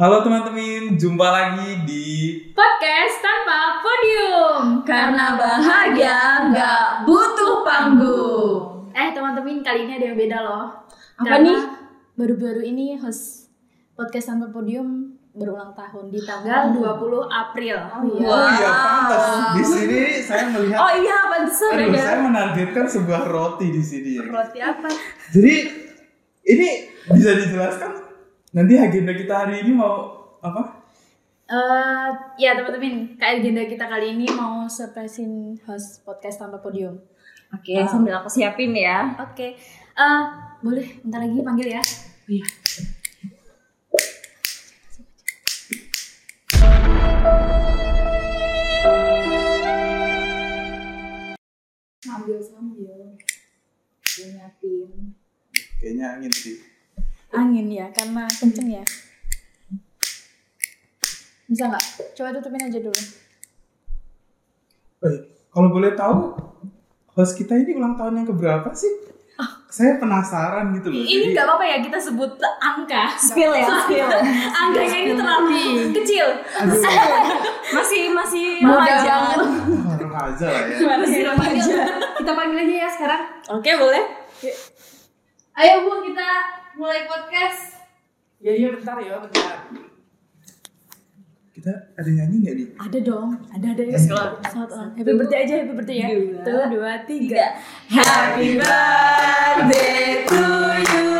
Halo teman-teman, jumpa lagi di Podcast tanpa podium Karena bahagia nggak butuh panggung. Eh teman-teman kali ini ada yang beda loh Apa Karena nih? Baru-baru ini host Podcast tanpa podium berulang tahun di tanggal 20 April Oh iya. Oh iya, pantas. Di sini saya melihat Oh iya, pantesan Aduh, ada. saya menargetkan sebuah roti di sini ya. Roti apa? Jadi ini bisa dijelaskan nanti agenda kita hari ini mau apa? Eh, Ya teman-teman, kayak agenda kita kali ini mau surprisein host Podcast tanpa podium Oke, sambil aku siapin ya. Oke, Eh, boleh bentar lagi panggil ya Iya. Sambil sambil nyiapin Kayaknya angin sih. Angin ya karena kenceng ya bisa nggak coba tutupin aja dulu Eh, kalau boleh tahu host kita ini ulang tahun yang keberapa sih? Saya penasaran gitu loh. ini nggak apa-apa ya kita sebut angka Spill ya, spill. angkanya ini terlalu kecil Aduh, Masih masih Muda remaja. oh, remaja lah ya. Masih remaja. Kita panggil aja ya sekarang. oke boleh Ayo Bu, kita mulai podcast. Ya iya bentar ya, bentar. Kita ada nyanyi nggak nih? ada dong ada ada ya Selamat. Ulang happy birthday aja happy birthday ya Dua. tuh dua tiga Happy birthday to you.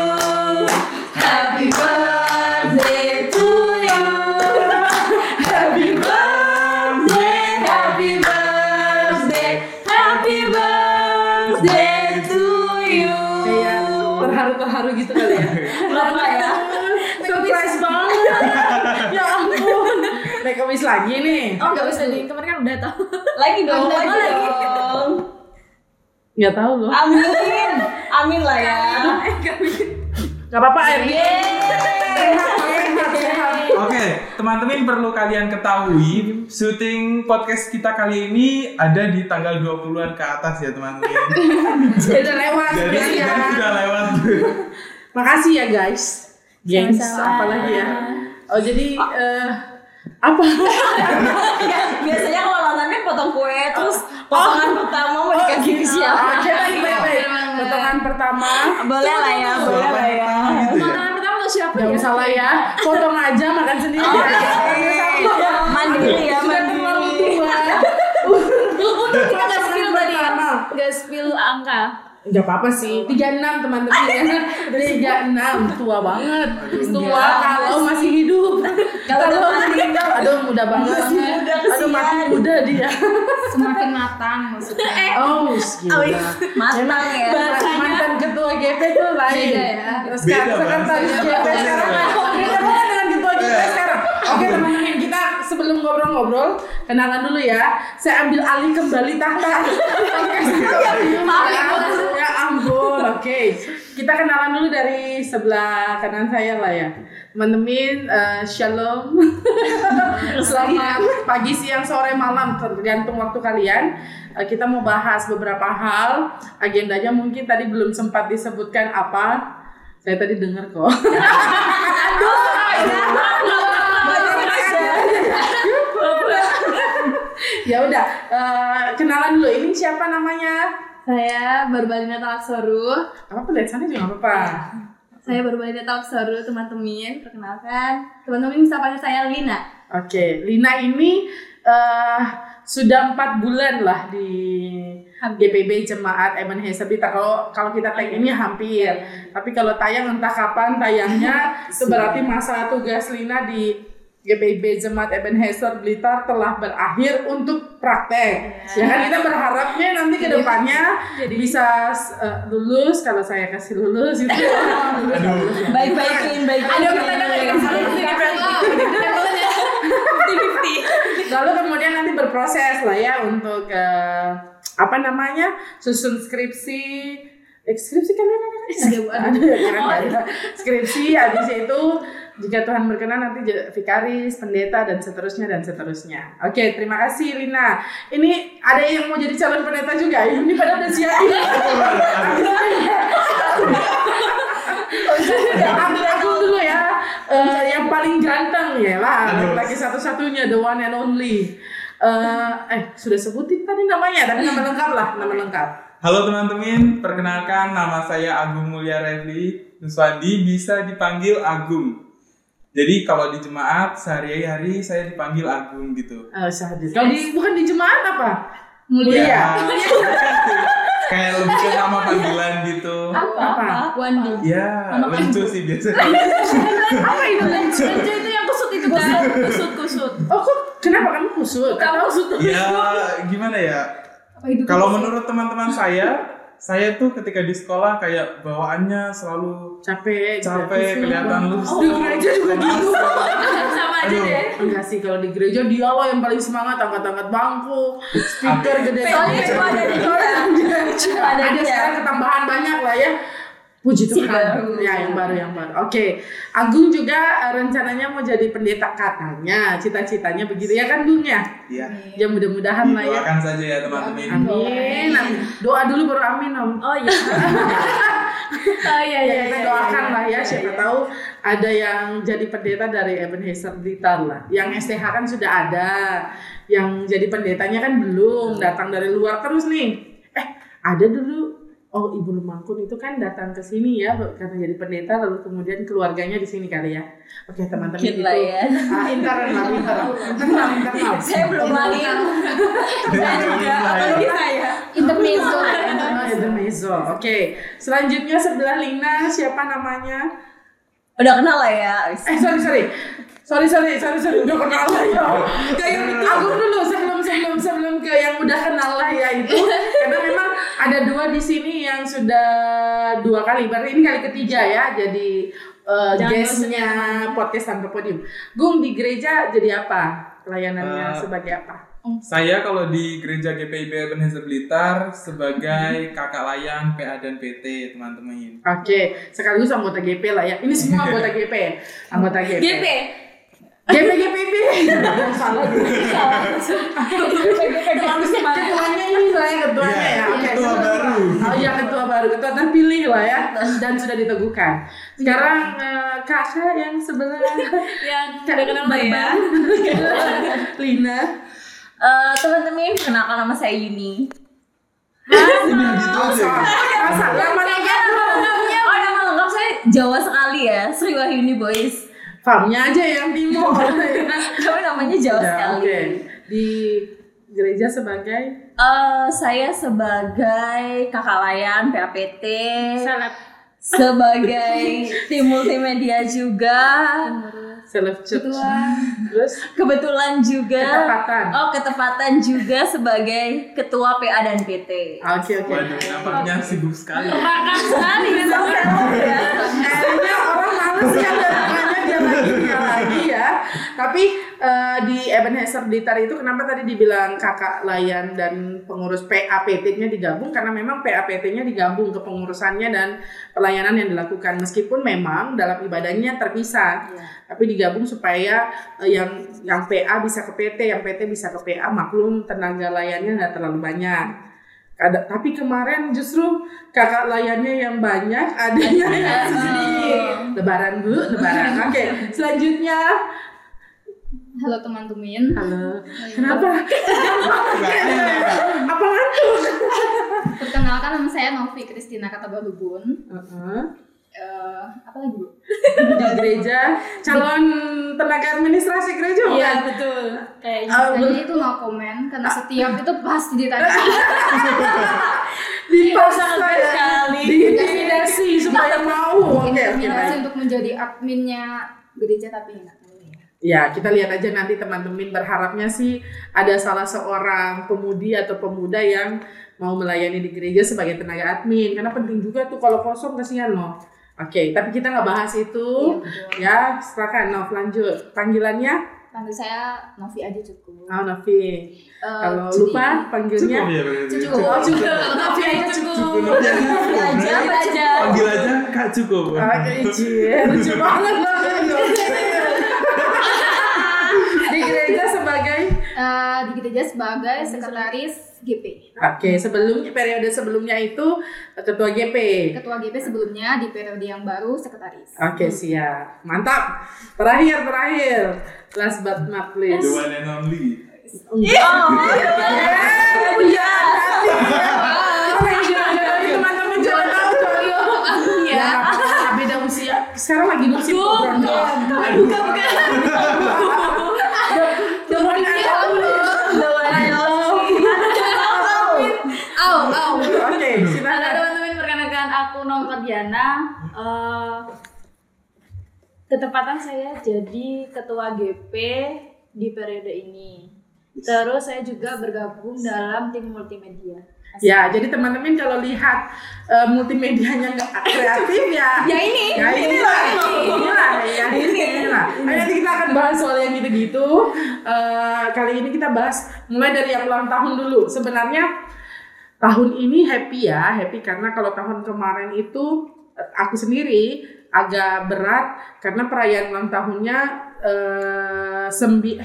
Happy birthday to you. Happy birthday, happy birthday, happy birthday to you. Kayak terharu-terharu gitu kali ya. Lama ya. Surprise banget. ya ampun. Naik kemis lagi nih. oh nggak bisa di kemarin kan udah tahu Lagi dong, lagi, lagi. dong. Nggak tahu loh. Amin. Amin lah ya. Gak apa-apa. Oke, teman-teman perlu kalian ketahui, syuting podcast kita kali ini ada di tanggal 20-an ke atas ya, teman-teman. Udah lewat. Jadi ya. sudah lewat. Makasih ya guys. Gengs, Sama-sama. apa lagi ya? Oh jadi eh, apa? Ya, biasanya kalau nonton kan potong kue terus potongan pertama mau dikasih ke siapa? Potongan pertama. Boleh lah ya, boleh lah ya. Siapa Jangan ya salah ya. Potong aja makan sendiri. Oke. Ya. Mandiri ya, Sudah terlalu mandiri. tua. Untung kita nggak spill tadi ya nggak spill angka Gak apa-apa sih, 36 teman-teman. Ya 36, tua banget. Tua kalau masih hidup. Kalau udah mati. Aduh muda banget. Masih muda, Aduh mati muda dia. Semakin matang maksudnya. Oh gila. Matang ya. Mantan ketua GP tuh lain Beda ya. Terus Beda, sekarang sekretaris Bang. GP sekarang. Beda banget dengan ketua GP sekarang. Oke teman-teman kita sebelum ngobrol-ngobrol Kenalan dulu ya Saya ambil alih kembali tahta Maaf ya, Ya ampun, oke. Kita kenalan dulu dari sebelah kanan saya lah ya. Teman-teman, eh, shalom. Selamat pagi, siang, sore, malam, tergantung waktu kalian. Eh, kita mau bahas beberapa hal. Agendanya mungkin tadi belum sempat disebutkan apa. Saya tadi dengar kok. ya udah, eh, kenalan dulu. Ini siapa namanya? Saya Barbalina Talaksoru. Apa tulisannya juga nggak apa-apa. Saya Barbalina Talaksoru, teman-teman. Perkenalkan, teman-teman bisa panggil saya Lina. Oke, Lina ini eh sudah empat bulan lah di GPB Jemaat Ebenezer Blitar. Kalau kalau kita tag ini hampir, tapi kalau tayang entah kapan tayangnya, itu berarti masa tugas Lina di GPB Jemaat Ebenezer Blitar telah berakhir untuk praktek. Ya kan kita berharapnya nanti ke depannya bisa eh, lulus kalau saya kasih lulus gitu. Aduh. Baik-baikin, baik-baikin. ada pertanyaan lagi Lalu kemudian nanti berproses lah ya untuk eh, apa namanya susun skripsi. Eh, skripsi kalian ada kan? Nggak ada. Skripsi habis itu jika Tuhan berkenan nanti jadi vikaris, pendeta dan seterusnya dan seterusnya. Oke, terima kasih Lina. Ini ada yang mau jadi calon pendeta juga? Ini pada udah siap. Ambil aku dulu ya. Eh, yang paling ganteng ya lah, laki satu-satunya, the one and only. Eh, eh sudah sebutin tadi namanya, tapi nama lengkap lah, nama lengkap. Halo teman-teman, perkenalkan nama saya Agung Mulya Refli Nuswandi, bisa dipanggil Agung. Jadi kalau di jemaat sehari-hari saya dipanggil Agung gitu. Eh, Syahdi. Kalau di, bukan di jemaat apa? Mulia. Mulia. Kayak lebih ke nama panggilan gitu. Apa? Wandi. Ya, lucu sih biasanya. Apa itu? Lencu itu yang kusut itu kan? Kusut kusut. Oh, kok kenapa kamu kusut? Atau kusut? Ya, gimana ya? Apa itu? Kalau menurut teman-teman saya, saya tuh ketika di sekolah kayak bawaannya selalu capek, capek, kelihatan lu. Di gereja juga gitu. sama aja Aduh. deh. Enggak sih kalau di gereja dia loh yang paling semangat angkat-angkat bangku, speaker gede. Soalnya ada dia. Cuma ada dia. sekarang ketambahan banyak lah ya. Puji Si Tuhan. baru. Ya yang baru yang baru. Oke, Agung juga eh, rencananya mau jadi pendeta katanya, cita-citanya begitu ya kan Gung ya? Iya. Ya mudah-mudahan lah ya. Doakan saja ya teman-teman. Amin. amin. Doa dulu baru amin om. Oh iya. Oh iya Ya, kita doakan lah ya, siapa tahu ada yang jadi pendeta dari Ebenezer Blitar lah. Yang STH kan sudah ada, yang jadi pendetanya kan belum, datang dari luar terus nih. Eh, ada dulu. Oh, Ibu Lumangkun itu kan datang ke sini ya karena jadi pendeta lalu kemudian keluarganya di sini kali ya. Oke, teman-teman Mungkin itu. lah ya. Ah, internal lah, internal. Internal, internal. Saya belum lagi. Saya juga. Apalagi saya. Intermezzo. Intermezzo. Oke, selanjutnya sebelah Lina siapa namanya? Udah kenal lah ya. Eh sorry sorry sorry sorry sorry sorry udah kenal lah ya. Kayak gitu. Aku dulu sebelum sebelum sebelum ke yang udah kenal lah ya itu karena memang ada dua di sini yang sudah dua kali berarti ini kali ketiga ya jadi uh, guestnya podcast tanpa podium. Gung di gereja jadi apa? Pelayanannya Eh, sebagai apa? Saya kalau di gereja GPIB Ebenezer Blitar sebagai kakak layang PA dan PT teman-teman. Oke, sekaligus anggota GP lah ya. Ini semua anggota GP, anggota GP. GP. GP GPP. Salah. Terlalu semangat. ketuanya ini lah ya ketuanya Iya, ya. Oke. ketua baru. Oh iya ketua baru, ketua terpilih lah ya dan sudah diteguhkan. Sekarang eh, kakak yang sebelah Yang udah kenal ya. Lina. Eh, teman-teman, kenalkan nama saya Yuni. Ini gitu aja. Masa nama? Oh, nama lengkap saya Jawa sekali ya, Sri Wahyuni Boys. Farmnya aja yang timur. Tapi namanya Jawa Ya, sekali. Oke. Di gereja sebagai Eh, saya sebagai kakak layan PAPT, Salat. sebagai tim multimedia juga, self church. Terus kebetulan juga, Ketepatan. oh ketepatan juga sebagai ketua PA dan PT. Oke oke. Waduh, nampaknya sibuk sekali. Makan sekali kan. Kayaknya orang males ya makanya dia lagi dia lagi ya. Tapi eh, di Ebenezer Blitar itu kenapa tadi dibilang kakak layan dan pengurus PAPT-nya digabung karena memang PAPT-nya digabung ke pengurusannya dan pelayanan yang dilakukan meskipun memang dalam ibadahnya terpisah. Tapi digabung supaya eh, yang yang PA bisa ke PT, yang PT bisa ke PA, maklum tenaga layannya nggak terlalu banyak. Ada, tapi kemarin justru kakak layannya yang banyak, adanya yang sedikit. Lebaran bu, lebaran. Oke, selanjutnya. Halo teman-teman. Halo. Kenapa? Apa ngantuk? Perkenalkan nama saya Novi Kristina Katabalubun. Heeh. Eh, apa lagi bu? Di gereja, calon tenaga administrasi gereja bukan? Iya betul. Kayak Ah, Kayaknya itu no comment karena setiap itu pasti ditanya. Dipaksa Sangat ya. sekali. Diintimidasi supaya mau. Oke, oke. Intimidasi untuk menjadi adminnya gereja tapi enggak. Ya, kita lihat aja nanti teman-teman berharapnya sih ada salah seorang pemudi atau pemuda yang mau melayani di gereja sebagai tenaga admin. Karena penting juga tuh kalau kosong kasihan loh. Oke, tapi kita nggak bahas itu. Iya, betul. ya, silakan Nov lanjut. Panggilannya? Panggil saya Novi aja cukup. Oh, Novi. Eh, Kalau jadi- lupa panggilnya Cukup ya berarti. Cukup. Oh, cukup. Novi aja cukup. Cukup Novi aja cukup. Aja, aja. Panggil aja Kak cukup. Oke, cie, lucu banget loh. Gereja sebagai Eh, di gereja sebagai sekretaris GP. Oke, sebelumnya periode sebelumnya itu ketua GP. Ketua GP sebelumnya di periode yang baru sekretaris. Oke, siap. Mantap. Terakhir, terakhir. Last but not The least. one and only. Iya. Iya. Teman-teman jangan tahu dong. Ya, apa-apa, beda usia. Sekarang lagi musim gondrong. Aduh, bukan, bukan. Au, au. Oke, silakan. teman-teman, perkenalkan aku Nongkar Diana. Eh, ketepatan saya jadi ketua GP di periode ini. Terus saya juga bergabung dalam tim multimedia. Ya, jadi teman-teman kalau lihat eh, multimedianya nggak kreatif ya. Ya ini, Ya ini lah, inilah, ya ini lah. Nah, nanti kita akan bahas soal yang gitu-gitu. Eh, kali ini kita bahas mulai dari yang ulang tahun dulu. Sebenarnya tahun ini happy ya, happy karena kalau tahun kemarin itu aku sendiri agak berat karena perayaan ulang tahunnya eh, sembi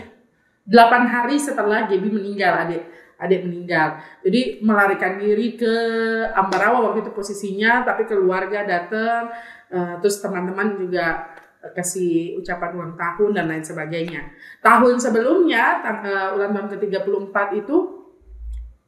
8 hari setelah Gaby meninggal adik adik meninggal. Jadi melarikan diri ke Ambarawa waktu itu posisinya tapi keluarga datang eh, terus teman-teman juga eh, kasih ucapan ulang tahun dan lain sebagainya. Tahun sebelumnya eh, ulang tahun ke-34 itu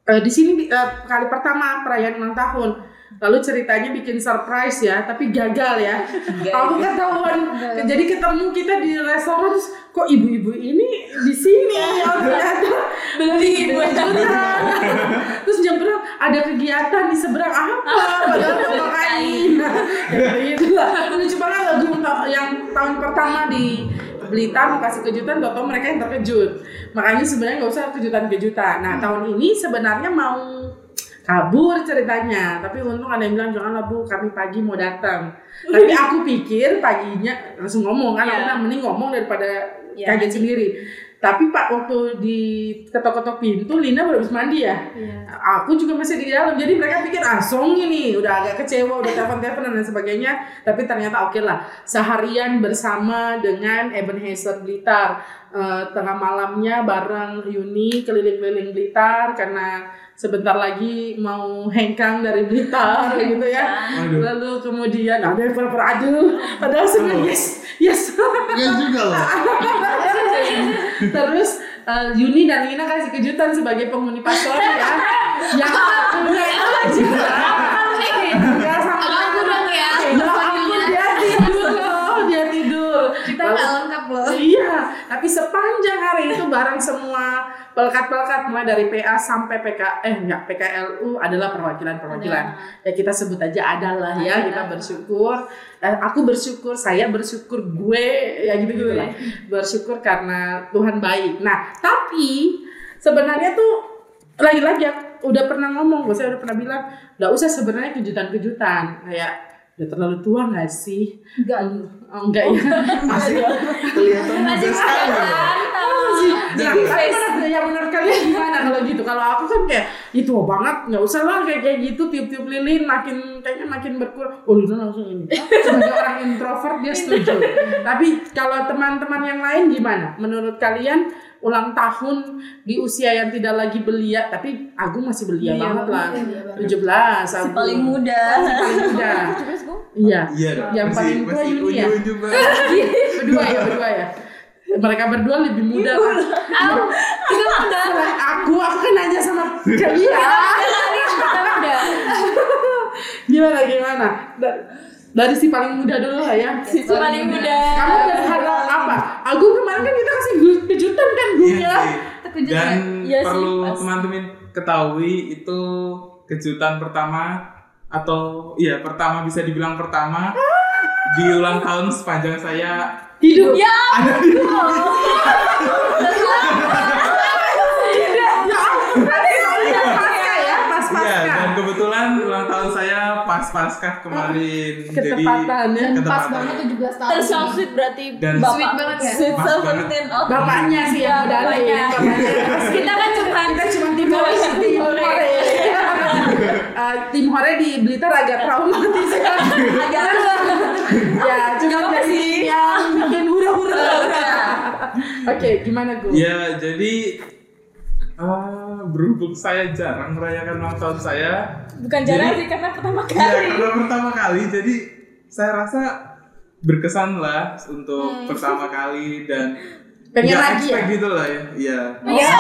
eh, di sini eh, kali pertama perayaan ulang tahun lalu ceritanya bikin surprise ya tapi gagal ya. Aku ketahuan. Jadi ketemu kita di restoran terus kok ibu-ibu ini di sini? Ya ternyata beli juta terus jam berapa? Ada kegiatan di seberang apa? Padahal mau main ya gitu lah lucu banget lagu yang tahun pertama di Blitar mau kasih kejutan, tau mereka yang terkejut. Makanya sebenarnya nggak usah kejutan-kejutan. Nah tahun ini sebenarnya mau kabur ceritanya, tapi untung ada yang bilang janganlah bu, kami pagi mau datang. Tapi aku pikir paginya langsung ngomong kan, aku Iya. bilang mending ngomong daripada Iya, kaget sendiri. Tapi pak waktu di ketok-ketok pintu, Lina baru habis mandi ya. Aku juga masih di dalam, jadi mereka pikir ah Song ini udah agak kecewa, udah telepon-telepon dan sebagainya. Tapi ternyata oke lah, seharian bersama dengan Ebenezer Blitar. Eh, tengah malamnya bareng Yuni keliling-keliling Blitar karena sebentar lagi mau hengkang dari Blitar gitu ya. Waduh. Lalu kemudian ada yang pura-pura aduh, padahal sebenarnya yes, yes. Enggak juga loh. Terus eh, Yuni dan Lina kasih kejutan sebagai penghuni paslon ya. Yang punya itu juga. Enggak sama Agak kurang ya. Ya ampun, dia tidur loh, dia tidur. Kita Lalu- nggak lengkap loh. Iya, tapi sepanjang hari itu bareng semua pelekat-pelekat mulai dari PA sampai PK eh enggak PKLU adalah perwakilan-perwakilan. Ya kita sebut aja adalah ya, kita bersyukur. Eh, aku bersyukur, saya bersyukur, gue ya gitu-gitu lah. Bersyukur karena Tuhan baik. Nah, tapi sebenarnya tuh lagi-lagi aku udah pernah ngomong, saya udah pernah bilang, nggak usah sebenarnya kejutan-kejutan kayak udah terlalu tua nggak sih? Enggak. Oh, enggak ya. Masih kelihatan muda sekali. Nah, tapi menurut, ya menurut kalian gimana kalau gitu? Kalau aku kan kayak itu banget, nggak usah lah kayak kayak gitu tiup-tiup lilin makin kayaknya makin berkurang. Oh Luna langsung ini. Sebagai orang introvert dia setuju. tapi kalau teman-teman yang lain gimana? Menurut kalian ulang tahun di usia yang tidak lagi belia, tapi Agung masih belia banget lah. 17 Si Agung. paling muda. Si paling muda. Iya. Iya dong. Yang Masih- paling tua masih Yuni ya? unyu-unyu banget. Berdua ya, berdua ya. Mereka berdua lebih muda lah. Selain aku, aku kan nanya sama kalian. gimana gimana? Da- Dari si paling muda dulu lah ya. Si paling muda. Kamu berharap apa? Aku kemarin kan kita kasih kejutan kan gue Iya ya. Dan ya? Iya perlu teman-teman ketahui itu kejutan pertama atau iya pertama bisa dibilang pertama di ulang tahun sepanjang saya Hidup. Ya, ada di Ya ya, Iya, dan kebetulan ulang tahun saya pas paskah kemarin. Ya. Dan pas banget 17 tahun. terus so sweet berarti Dan-. Sweet banget ya? Sweet. Oh, Bapaknya sih yang Iya, udah bapaknya. Kita kan cuma kita cuma tim hore tim hore Eh, tim hore di Blitar agak traumatis ya agak ya cuma apa dari sih? yang bikin hura-hura oke gimana gue Ya, jadi Ah, berhubung saya jarang merayakan ulang tahun saya, Bukan jarang Jadi- sih karena pertama Iya, kali. karena pertama kali, jadi saya rasa berkesan lah untuk pertama kali dan Pengen nggak lagi expect ya? gitu lah ya. Iya. Iya.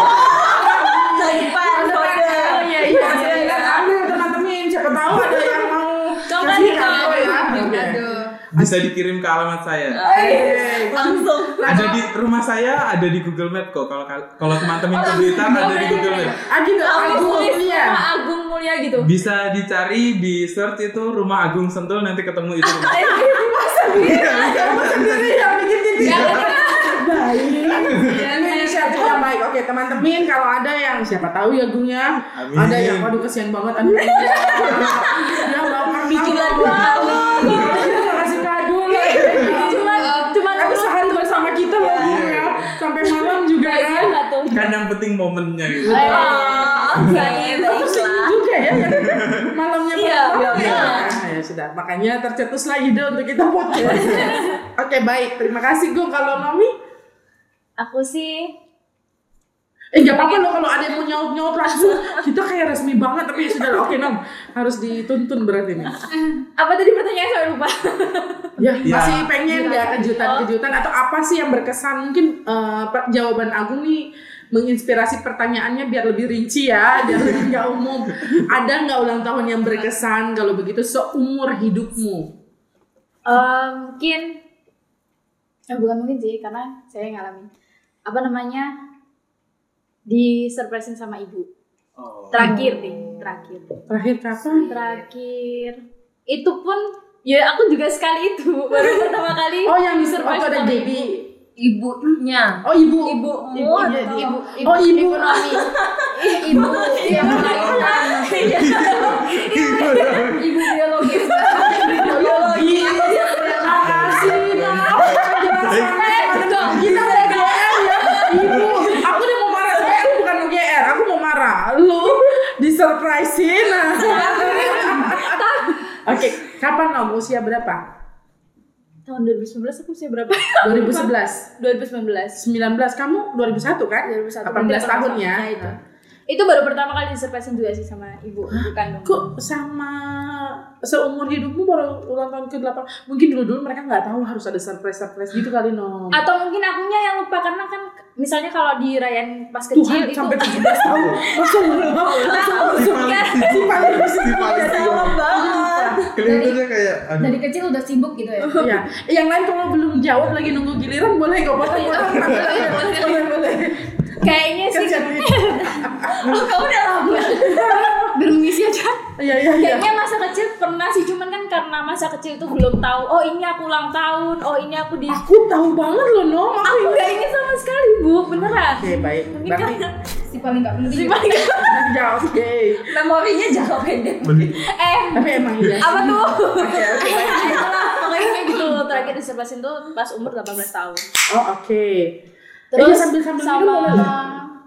Taipan kode. Oh iya iya. Silakan ambil teman-teman. Siapa tahu ada yang mau Coba nih, Kak. ya. Aduh. Bisa dikirim ke alamat saya. Eh, Langsung. Ada di rumah saya, ada di Google Map kok. Kalau kalau teman-teman ke Blitar ada di Google Map. Aku Agung tulis Mulia. Agung Mulia gitu. Bisa dicari di search itu Rumah Agung Sentul nanti ketemu itu. rumah. Sendiri yang bikin gitu. Baik. Ini inisiatif yang baik. Oke teman-teman kalau ada yang siapa tahu ya Agungnya. Amin. Ada yang waduh kesian banget. Aduh. Ya mau Bikin lagu Kasih kado lah. Cuma cuma Aku sehari bersama kita loh Agung ya. Sampai malam juga Iya kan. Kan yang penting momennya gitu. Oh, juga ya malamnya Iya, iya, ya. iya. Nah, ya sudah, makanya tercetuslah ide untuk kita podcast. Oke baik, terima kasih Gung. Kalau Nomi, Aku sih eh nggak apa-apa loh kalau ada yang mau nyaut nyaut langsung. Kita kayak resmi banget tapi ya sudah. Oke Nom, harus dituntun berarti nih. apa tadi pertanyaan saya lupa. Ya, Ya. masih pengen nggak kejutan-kejutan atau apa sih yang berkesan? Mungkin per- jawaban Agung nih menginspirasi pertanyaannya biar lebih rinci ya, biar lebih nggak umum. Ada nggak ulang tahun yang berkesan kalau begitu seumur hidupmu? Eh, mungkin eh, bukan mungkin sih karena saya ngalamin apa namanya di surprisein sama ibu Oh. terakhir nih terakhir Terakhir kapan? terakhir itu pun ya aku juga sekali itu baru pertama kali Oh yang di surprise surprise ada sama baby. Ibunya. Oh ibu. Ibu. Ibu. Ibu. ibu ibu Oh ibu. ibu Nomi ibu Iya. ibu biologis Biologi. Makasih Nom. Penjelasannya. Kita udah GR ya. Ibu. Aku udah mau marah. Saya aku bukan mau GR. Aku mau marah. Lu disurprisein. Oke, kapan Nom? Usia berapa? tahun 2019 aku usia berapa 2011. 2019 19 kamu 2001 kan? 2001 18 tahun ya. itu itu baru pertama kali disurprisein juga sih sama ibu ibu kandung Kok sama seumur hidupmu baru ulang tahun ke-8? Mungkin dulu-dulu mereka nggak tahu harus ada surprise-surprise gitu kali no. atau mungkin akunya yang lupa karena kan misalnya kalau dirayain pas Tuhan kecil itu sampai 17 tahun. Langsung langsung Si paling si paling si paling Salah banget. Kelihatannya kayak aduh. Dari kecil udah sibuk gitu ya. Ya, yang lain kalau belum jawab lagi nunggu giliran boleh kok boleh boleh boleh boleh. Kayaknya sih Kerja duit. Kamu udah lama. Bermisi aja. Iya iya iya. kayaknya masa kecil pernah sih cuman kan karena masa kecil itu belum tahu oh ini aku ulang tahun oh ini aku di Aku tahu banget loh no. Aku aku nggak inget sama sekali bu beneran Oke baik. Mungkin Berarti karena- Si paling gak penting. ya oke. Memorinya jauh pendek. eh Tapi emang iya. apa tuh Oke oke. pokoknya gitu terakhir disurprisein tuh pas umur 18 tahun Oh oke. Terus Iya, sambil-sambil minum sama boleh lah.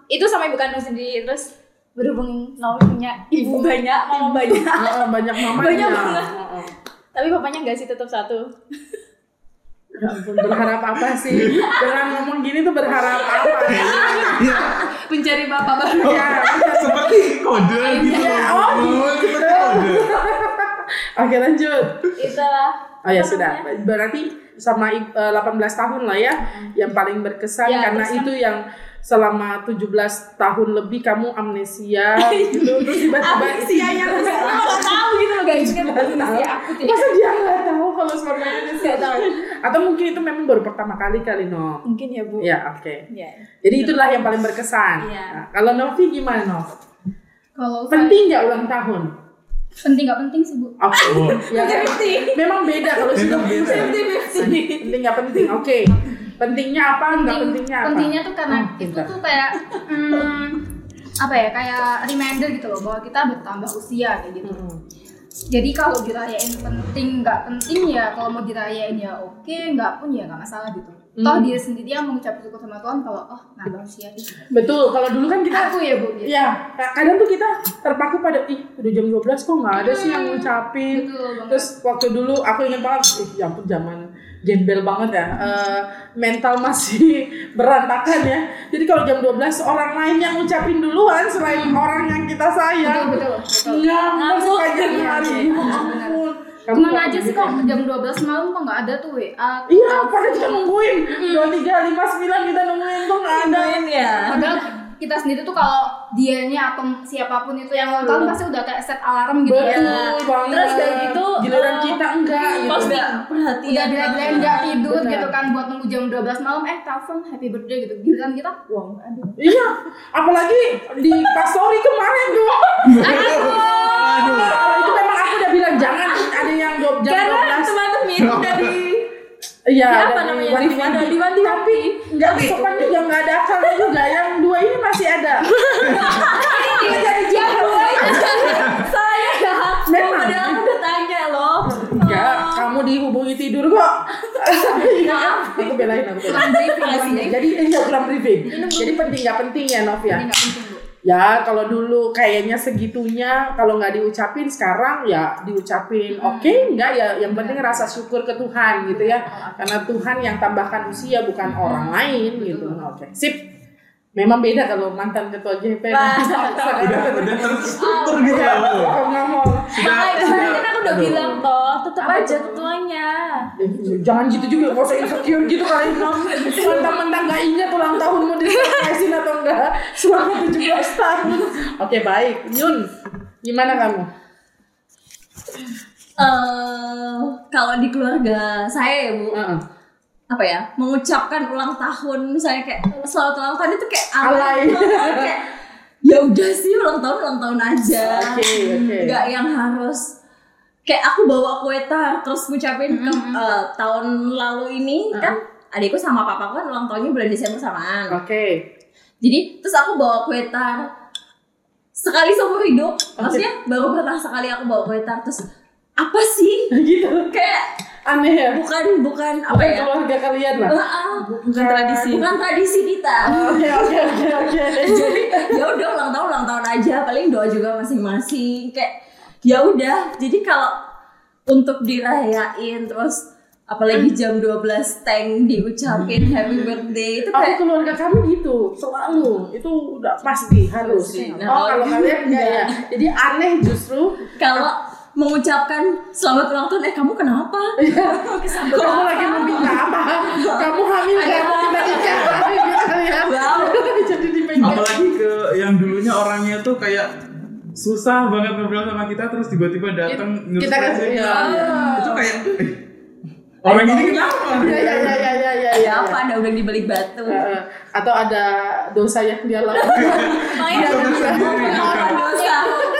itu sama ibu kandung sendiri terus berhubung Naomi punya ibu banyak mama banyak Heeh, banyak mamanya. Banyak banget. Heeh. tapi bapaknya enggak sih tetap satu Ya ampun, berharap apa sih? Dengan ngomong gini tuh berharap apa? Iya, Pencari bapak baru. Ya, seperti kode gitu. Oh, Oh, seperti kode. Oke lanjut. itulah Oh ya sudah. Berarti sama i- eh, 18 tahun lah ya yang paling berkesan Ya, karena berkesan. itu yang selama 17 tahun lebih kamu amnesia gitu terus tiba-tiba amnesianya nggak tahu gitu loh guys kan amnesia aku tidak Masa dia nggak tahu kalau suaranya dia nggak tahu? Atau mungkin itu memang baru pertama kali kali no? mungkin ya bu Ya oke. ya Jadi itulah yang paling berkesan. Iya. Nah, kalau Novi gimana Nov? Kalau Penting nggak ulang tahun? Penting gak penting sih bu. Oke. Oh. Ya, kan? Memang beda kalau sudah Memang beda. Penting nggak penting? Oke. Pentingnya apa? Nggak pentingnya apa? Pentingnya tuh karena Oh, itu tuh kayak hmm, apa ya kayak reminder gitu loh bahwa kita bertambah usia kayak gitu. Hmm. Jadi kalau dirayain penting nggak penting ya kalau mau dirayain ya oke nggak pun ya nggak masalah gitu. Toh Hmm. dia sendiri yang mengucap syukur sama Tuhan kalau oh nambah usia nih. Betul. Kalau dulu kan kita Aku ya bu. Gitu. Ya, kadang tuh kita terpaku pada ih udah jam 12 kok nggak ada sih yang ngucapin. Betul banget. Terus waktu dulu aku ingat banget, ih ya ampun zaman gembel banget ya. Eh, mental masih berantakan ya. Jadi kalau jam 12 orang lain yang ngucapin duluan selain orang yang kita sayang. betul betul Ngamuk. kayak Iya, hari. iya. Ya ampun. Kamu Ke mana aja sih kok jam 12 malam kok nggak ada tuh WA Iya, pada kita nungguin. Dua tiga lima sembilan kita nungguin tuh nggak ada. Nungguin ya. Padahal kita sendiri tuh kalau dianya atau siapa pun itu yang ulang tahun pasti udah kayak set alarm gitu Betul ya. banget. Terus kayak gitu, giliran eh, kita enggak gitu. Pas udah perhatian Udah bilang-bilang nggak tidur Benar. gitu kan buat nunggu jam 12 malam eh telepon happy birthday gitu. Giliran kita wah nggak ada. Iya, apalagi di pastori kemarin tuh. Iya, Ya, apa namanya? wanti-wanti. Ada wanti-wanti. Tapi nggak sopan juga nggak ada akalnya juga. Yang dua ini masih ada. ini jadi jago Saya ya. Memang. Padahal aku udah tanya loh. Enggak, kamu dihubungi tidur kok. Maaf. aku belain aku belain. Jadi ini nggak kurang briefing. Jadi penting nggak penting ya Nov ya. Ini nggak penting bu. Ya kalau dulu kayaknya segitunya kalau nggak diucapin sekarang ya diucapin oke nggak ya yang penting rasa syukur ke Tuhan gitu ya karena Tuhan yang tambahkan usia bukan orang lain gitu oke sip memang beda kalau mantan ketua JP udah udah terstruktur gitu ya mau kemarin kan aku udah bilang toh, tetap aja ketuanya. Eh, jangan gitu juga nggak usah insecure gitu kali Nom mentang-mentang nggak ingat ulang tahunmu disurprisein atau enggak selama 17 tahun oke baik Yun gimana kamu eh kalau di keluarga saya ya bu, Heeh. apa ya, mengucapkan ulang tahun misalnya kayak selamat ulang tahun itu kayak Alay. kayak ya udah sih ulang tahun ulang tahun aja, Oke, oke. nggak yang harus kayak aku bawa kue tar terus ngucapin ke eh, tahun lalu ini kan adikku sama papaku kan ulang tahunnya bulan Desember samaan. oke Jadi terus aku bawa kue tar sekali seumur hidup, maksudnya baru pernah sekali aku bawa kue tar terus apa sih? Gitu. Kayak aneh ya? bukan bukan apa bukan ya? keluarga kalian lah? Ah, ah, bukan tradisi. bukan tradisi kita. Oke oke oke oke. Jadi ya udah ulang tahun ulang tahun aja. Paling doa juga masing-masing. Kayak ya udah. Jadi kalau untuk dirayain terus apalagi jam 12 tank diucapin happy birthday itu Aku kayak keluarga kami gitu selalu itu udah pasti harus. Nah, oh kalau kalian enggak ya. Jadi aneh justru kalau mengucapkan selamat ulang tahun eh kamu kenapa kamu lagi meminta apa? Kamu hamil mau kita nikah? Gitu ya. Jadi dipegang. apalagi ke yang dulunya orangnya tuh kayak susah banget ngobrol sama kita terus tiba-tiba datang Kita kasih nge-surprise-in. ya. itu kayak eh, orang ini kenapa? Ya ya ya ya ya ya. ya. Apa? Ada udah di balik batu. Eh, atau ada dosa yang dia lakukan. makanya Maksudnya ada pengakuan dosa.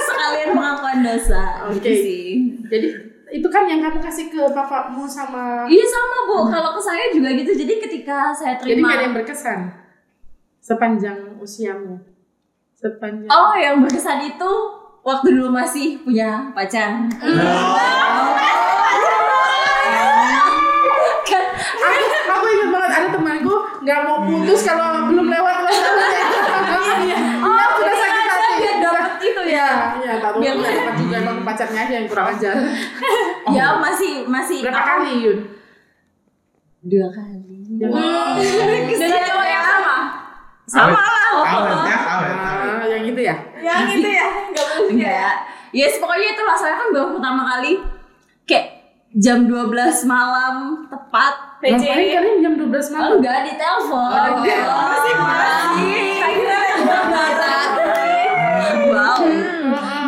sekalian pengakuan dosa. Oke. gitu sih. Jadi itu kan yang kamu kasih ke bapakmu sama Iya sama bu, kalau ke saya juga gitu. Jadi ketika saya jadi terima, nggak ada yang berkesan? Sepanjang usiamu? Sepanjang oh yang berkesan itu waktu dulu masih punya pacar. Kan aku, aku ingat banget ada temanku nggak mau putus kalau belum lewat ulang tahunnya. Iya, oh sudah sakit hati. biar dapet itu ya. Iya, tak tahu Biar- nggak dapat juga emang pacarnya aja yang kurang ajar. Ya masih masih Berapa kali Yun? Dua kali. Dengan cowok yang sama. Sama lah. awet ya awet Ah, yang itu ya? Yang itu ya, enggak Enggak. Yes, pokoknya itu lah saya kan baru pertama kali kayak jam 12 malam tepat Ngapain kalian jam 12 malam? Oh, enggak di telepon. Oh, di telepon. masih masih. Kira lebaran. Wow.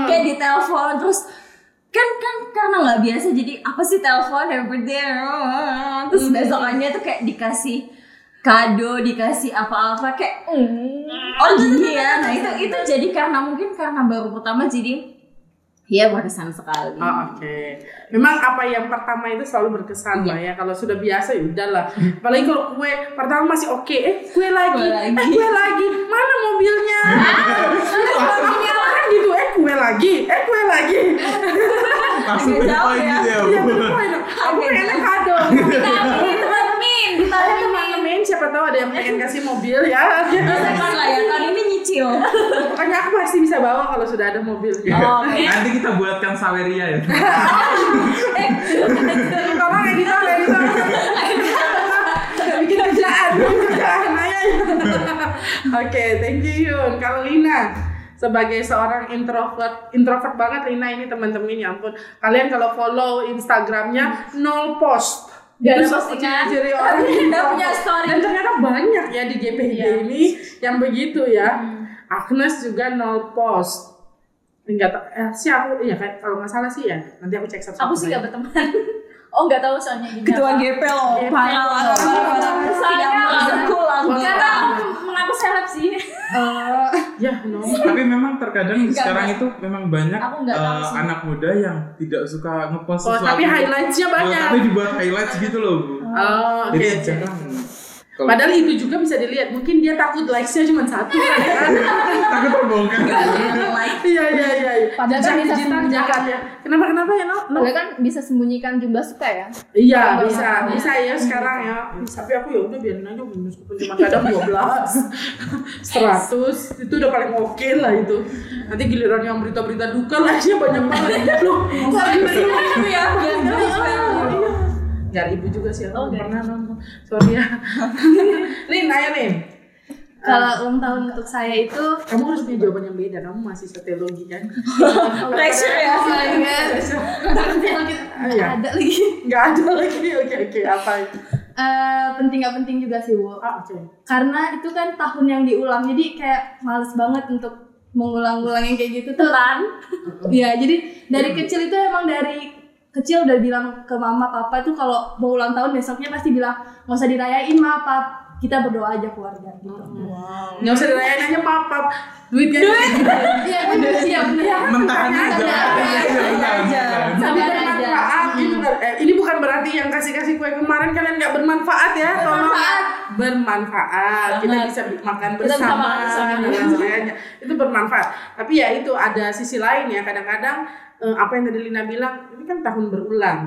Kayak di telepon terus kan kan karena nggak biasa jadi apa sih telepon birthday terus besokannya tuh kayak dikasih kado dikasih apa-apa kayak oh gini ya nah itu itu jadi karena mungkin karena baru pertama jadi ya berkesan sekali Oh, Oke, memang apa yang pertama itu selalu berkesan lah ya. Kalau sudah biasa ya udahlah. Apalagi kalau kue pertama masih oke, eh kue lagi, Kue lagi. eh kue lagi, mana mobilnya? Mobilnya kan gitu, eh kue lagi, eh kue lagi. langsung jauh poin ya. gitu ya Iya betul. Aku pengen kado. Saya teman-teman siapa tahu ada yang pengen kasih mobil ya. Bisa lah ya tahun ini nyicil. Pokoknya aku pasti bisa bawa kalau sudah ada mobil. Oh, Oke. Nanti kita buatkan saweria ya. Tolong editor, editor. Bikin kerjaan, bikin kerjaan aja. Oke, thank you Yun. Kalau Lina sebagai seorang introvert, introvert banget Lina ini teman-teman ya ampun. Kalian kalau follow Instagramnya nol post. Gak Itu postingan. ciri orang Nggak punya story. Dan ternyata banyak ya di GPG ini yang begitu ya. Agnes juga nol post. Enggak tahu, eh, sih aku iya kayak kalau nggak salah sih ya. Nanti aku cek satu-satu. Aku sih gak berteman. Oh nggak tahu soalnya gini. Ketua. GP loh, parah parah, parah. Tidak Saya Karena anggota. Aku seleb sih. Eh, ya, no. Tapi memang terkadang Enggak, sekarang enggak. itu memang banyak sih. anak muda yang tidak suka ngepost Oh, sesuatu. tapi highlights-nya Oh, banyak. tapi dibuat highlights gitu loh, Bu. Oh, oke. Jadi jarang. Padahal itu juga bisa dilihat. Mungkin dia takut likes-nya cuma satu kan. takut terbongkar. Iya, iya, iya. Padahal kan bisa sembunyikan. ya. Kenapa kenapa ya, No? No? Padahal kan bisa sembunyikan jumlah suka ya. Iya, bisa. Bisa ya sekarang ya. Tapi aku ya udah biarin aja meskipun cuma kadang 12 100 itu udah paling oke lah itu. Nanti giliran yang berita-berita duka like-nya banyak banget. Loh, Itu ya, yang Gak ibu juga sih, aku Oh, nggak. pernah nonton. Sorry ya. Lin, ayo Lin. Kalau ulang tahun untuk saya itu Kamu harus punya jawaban yang beda. Kamu masih teologi kan? Pressure ya. Ah, iya. ada lagi. Nggak ada lagi. Oke, oke. Apa itu? Eh, penting gak penting juga sih, Bu. Ah, oke. Karena itu kan tahun yang diulang, jadi kayak males banget untuk mengulang-ulang yang kayak gitu tuh kan. Iya, jadi dari kecil itu emang dari kecil udah bilang ke mama papa itu kalau mau ulang tahun besoknya pasti bilang nggak usah dirayain ma pap kita berdoa aja keluarga gitu. Nggak usah dirayain aja pap-pap. Duitnya Iya bener iya aja. Iya, mentahan aja. Tapi Sabar aja. bermanfaat gitu. Eh, ini bukan berarti yang kasih-kasih kue kemarin kalian nggak bermanfaat ya. Tolong. Bermanfaat. Kita bisa bi- makan bersama dan lain sebagainya. Itu bermanfaat. Tapi ya itu ada sisi lain ya. Kadang-kadang apa yang tadi Lina bilang, ini kan tahun berulang.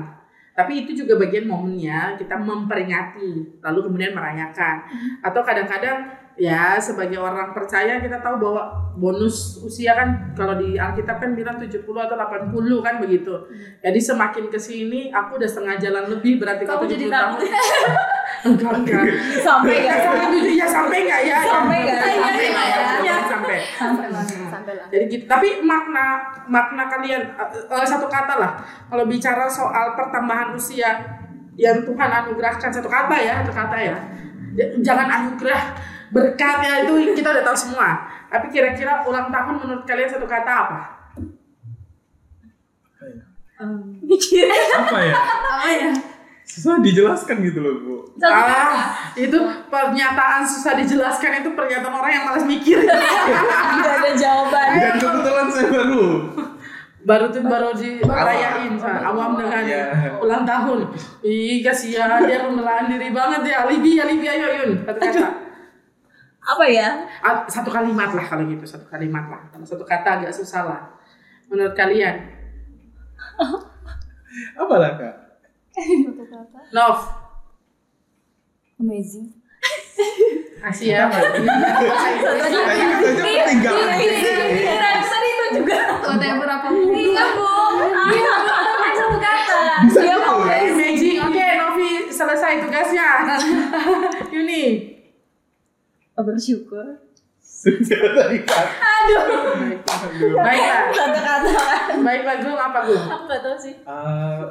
Tapi itu juga bagian momennya kita memperingati, lalu kemudian merayakan. Atau kadang-kadang ya sebagai orang percaya kita tahu bahwa bonus usia kan kalau di Alkitab kan bilang 70 atau 80 kan begitu. Jadi semakin ke sini aku udah setengah jalan lebih berarti Kamu jadi 70 takut. Enggak, enggak. Sampai Ya, nggak? sampai tujuh ya sampai enggak ya? Sampai nggak? Sampai Sampai nggak ya? nggak? Jangan Sampai. Sampai lah, sampai lah. Jadi gitu. Tapi makna makna kalian eh, eh, satu kata lah. Kalau bicara soal pertambahan usia yang Tuhan anugerahkan satu kata ya, satu kata ya. Jangan anugerah berkat ya itu kita udah tahu semua. Tapi kira-kira ulang tahun menurut kalian satu kata apa? Apa ya? Apa ya? Susah dijelaskan gitu loh, Bu. Ah, itu pernyataan susah dijelaskan itu pernyataan orang yang malas mikir. Tidak ada jawaban. Dan kebetulan saya baru. baru tuh baru dirayain Sa. awam dengan Iya. ulang tahun. Ih kasihan dia pembelaan diri banget ya. Alibi, alibi ayo Yun. Satu kata. Apa ya? Ah, satu kalimat lah kalau gitu, satu kalimat lah. Kalau satu kata agak susah lah. Menurut kalian? Apa lah, Kak? Nov, Amazing. kasih ya. Tadi katanya ketinggalan. Tadi itu juga. Whatever apa Iya, Bu. Iya, Bu. Satu kata. Dia mau Amazing. Oke, Novi selesai tugasnya. Yuni. Bersyukur. Sudah tadi Kak. Baiklah. Satu kata. Baiklah, Gung apa Gung? Aku nggak tahu sih. Eh,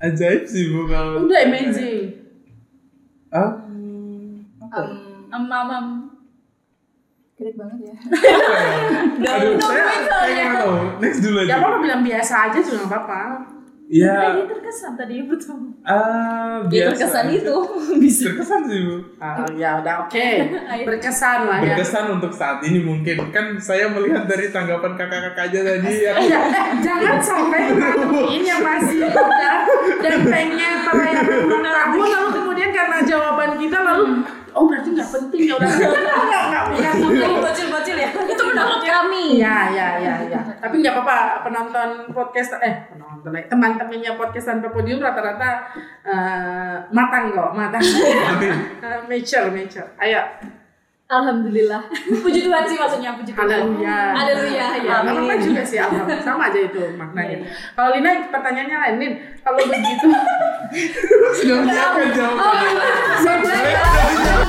ajaib sih, Bu, kalau. Udah amazing. Ah, Um, mamam. Keren banget ya. apa ya? Aduh, saya saya nggak tahu. Next dulu aja. Ya apa bilang biasa aja juga nggak apa-apa. Iya. Dia terkesan tadi ibu tuh. Ah, Dia biasa. terkesan itu. Bisa. Berkesan sih, Bu. Ah, ya udah oke. Berkesan lah ya. Berkesan untuk saat ini mungkin. Kan saya melihat dari tanggapan kakak-kakak aja tadi. ya. Ya, jangan sampai ngakuin yang masih muda dan pengen ulang tahun lalu kemudian karena jawaban kita lalu oh berarti nggak penting ya udah nggak nggak nggak penting Bocil-bocil ya. Menurut kami. Iya, iya, iya, iya. Tapi nggak apa-apa penonton podcast eh penonton eh, teman-temannya podcast tanpa podium rata-rata eh, matang kok, matang. Eh, mature, mature. Ayo. Alhamdulillah. Puji Tuhan sih maksudnya puji Tuhan. Haleluya. Haleluya ya. Apa-apa juga sih, alhamdulillah. sama aja itu maknanya. Kalau Lina pertanyaannya lain, Lin, kalau begitu Sudah menyiapkan Saya sudah menyiapkan